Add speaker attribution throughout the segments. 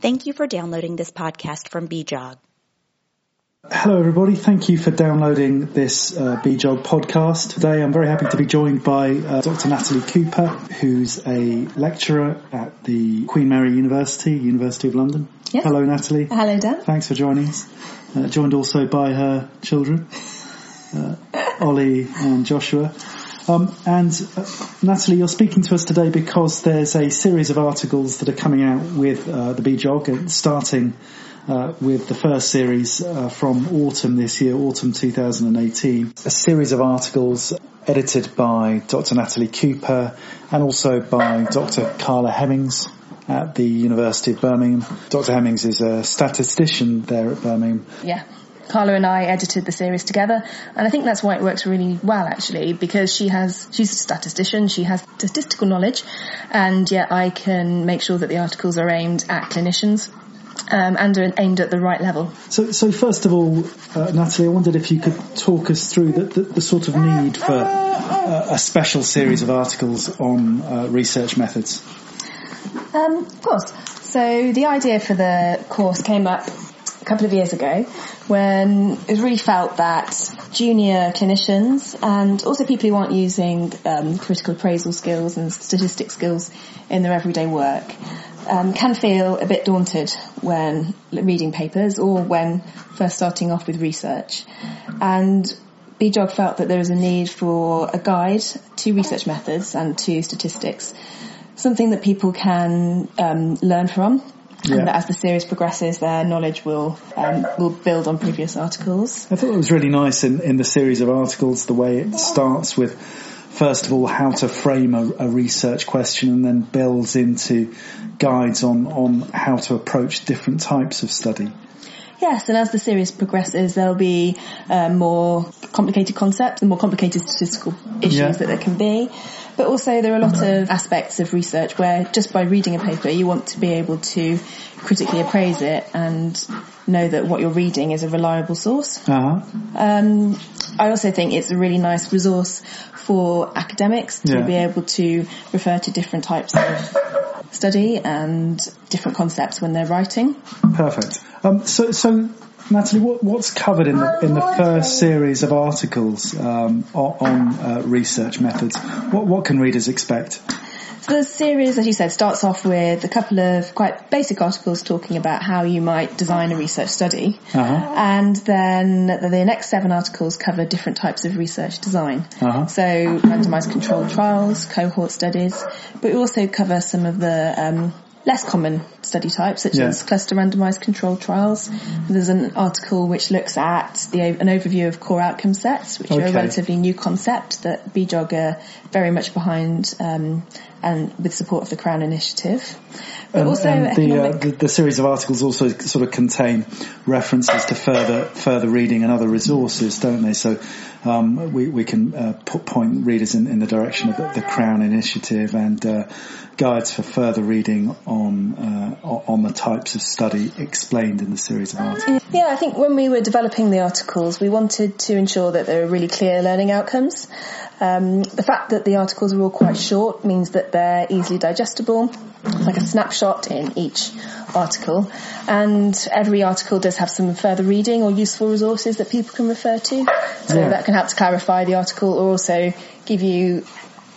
Speaker 1: Thank you for downloading this podcast from BJOG.
Speaker 2: Hello, everybody. Thank you for downloading this uh, BJOG podcast. Today, I'm very happy to be joined by uh, Dr. Natalie Cooper, who's a lecturer at the Queen Mary University, University of London.
Speaker 3: Yes.
Speaker 2: Hello, Natalie.
Speaker 3: Hello, Dan.
Speaker 2: Thanks for joining us. Uh, joined also by her children, uh, Ollie and Joshua. Um, and uh, Natalie, you're speaking to us today because there's a series of articles that are coming out with uh, the BJOG, and starting uh, with the first series uh, from autumn this year, autumn 2018. A series of articles edited by Dr. Natalie Cooper and also by Dr. Karla Hemmings at the University of Birmingham. Dr. Hemmings is a statistician there at Birmingham.
Speaker 3: Yeah. Karla and I edited the series together, and I think that's why it works really well, actually, because she has she's a statistician, she has statistical knowledge, and yet I can make sure that the articles are aimed at clinicians. Um, and are aimed at the right level.
Speaker 2: So, so first of all, uh, Natalie, I wondered if you could talk us through the, the, the sort of need for uh, a special series of articles on uh, research methods.
Speaker 3: Um, of course. So the idea for the course came up couple of years ago when it was really felt that junior clinicians and also people who aren't using um, critical appraisal skills and statistics skills in their everyday work um, can feel a bit daunted when reading papers or when first starting off with research. And BJOG felt that there was a need for a guide to research methods and to statistics, something that people can um, learn from. And that as the series progresses, their knowledge will um, will build on previous articles.
Speaker 2: I thought it was really nice in, in the series of articles the way it starts with, first of all, how to frame a, a research question and then builds into guides on, on how to approach different types of study.
Speaker 3: Yes, and as the series progresses, there'll be uh, more complicated concepts and more complicated statistical issues
Speaker 2: Yeah.
Speaker 3: that there can be. But also there are a lot of aspects of research where just by reading a paper, you want to be able to critically appraise it and know that what you're reading is a reliable source.
Speaker 2: Uh-huh.
Speaker 3: Um, I also think it's a really nice resource for academics to
Speaker 2: Yeah.
Speaker 3: be able to refer to different types of study and different concepts when they're writing.
Speaker 2: Perfect. Um, so, so Natalie, what, what's covered in the in the first series of articles um, on uh, research methods? What, what can readers expect?
Speaker 3: So the series, as you said, starts off with a couple of quite basic articles talking about how you might design a research study.
Speaker 2: Uh-huh.
Speaker 3: And then the, the next seven articles cover different types of research design.
Speaker 2: Uh-huh.
Speaker 3: So randomized controlled trials, cohort studies, but we also cover some of the um, less common study types, such
Speaker 2: Yeah.
Speaker 3: as cluster randomized controlled trials. There's an article which looks at the, an overview of core outcome sets, which are a relatively new concept that BJOG are very much behind um, and with support of the Crown Initiative. But
Speaker 2: And,
Speaker 3: also
Speaker 2: and the, uh, the the series of articles also sort of contain references to further further reading and other resources, don't they? So um, we we can uh, put point readers in, in the direction of the, the Crown Initiative and uh, guides for further reading on uh, on the types of study explained in the series of articles.
Speaker 3: Yeah, I think when we were developing the articles, we wanted to ensure that there are really clear learning outcomes. Um, the fact that the articles are all quite short means that they're easily digestible, like a snapshot in each article. And every article does have some further reading or useful resources that people can refer to. So
Speaker 2: Yeah.
Speaker 3: that can help to clarify the article or also give you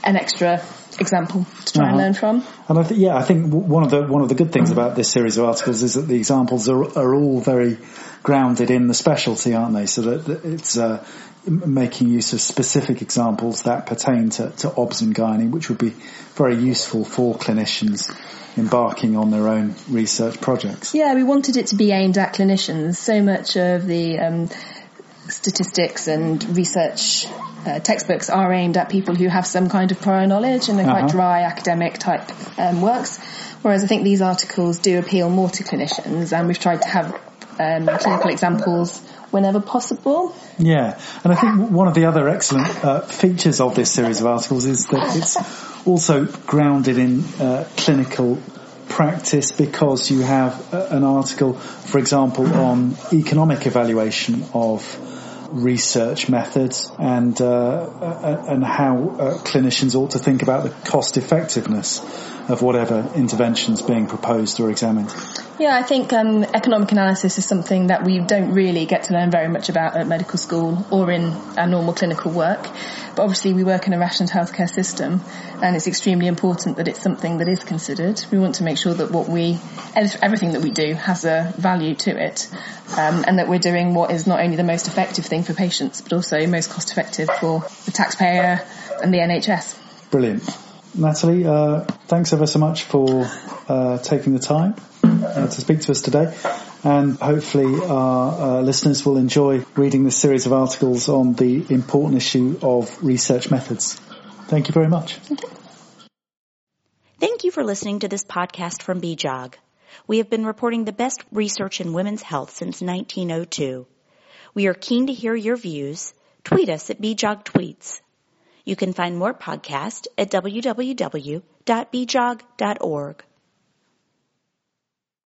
Speaker 3: an extra example to try and
Speaker 2: Uh-huh.
Speaker 3: learn from.
Speaker 2: And I think, yeah, I think one of the one of the good things about this series of articles is that the examples are, are all very grounded in the specialty, aren't they? So that that it's uh, making use of specific examples that pertain to, to OBS and gynae, which would be very useful for clinicians embarking on their own research projects.
Speaker 3: Yeah, we wanted it to be aimed at clinicians. So much of the um, statistics and research uh, textbooks are aimed at people who have some kind of prior knowledge and they're
Speaker 2: Uh-huh.
Speaker 3: quite dry academic type um, works. Whereas I think these articles do appeal more to clinicians and we've tried to have um, clinical examples whenever possible.
Speaker 2: Yeah, and I think one of the other excellent uh, features of this series of articles is that it's also grounded in uh, clinical practice because you have uh, an article, for example, on economic evaluation of research methods and uh, and how uh, clinicians ought to think about the cost effectiveness of whatever interventions being proposed or examined.
Speaker 3: Yeah, I think um, economic analysis is something that we don't really get to learn very much about at medical school or in our normal clinical work. But obviously we work in a rationed healthcare system and it's extremely important that it's something that is considered. We want to make sure that what we, everything that we do has a value to it um, and that we're doing what is not only the most effective thing for patients but also most cost effective for the taxpayer and the NHS.
Speaker 2: Brilliant. Natalie, uh, thanks ever so much for uh, taking the time uh, to speak to us today. And hopefully our uh, listeners will enjoy reading this series of articles on the important issue of research methods. Thank you very much.
Speaker 1: Thank you for listening to this podcast from BJOG. We have been reporting the best research in women's health since 1902. We are keen to hear your views. Tweet us at BJOG Tweets. You can find more podcasts at www.bjog.org.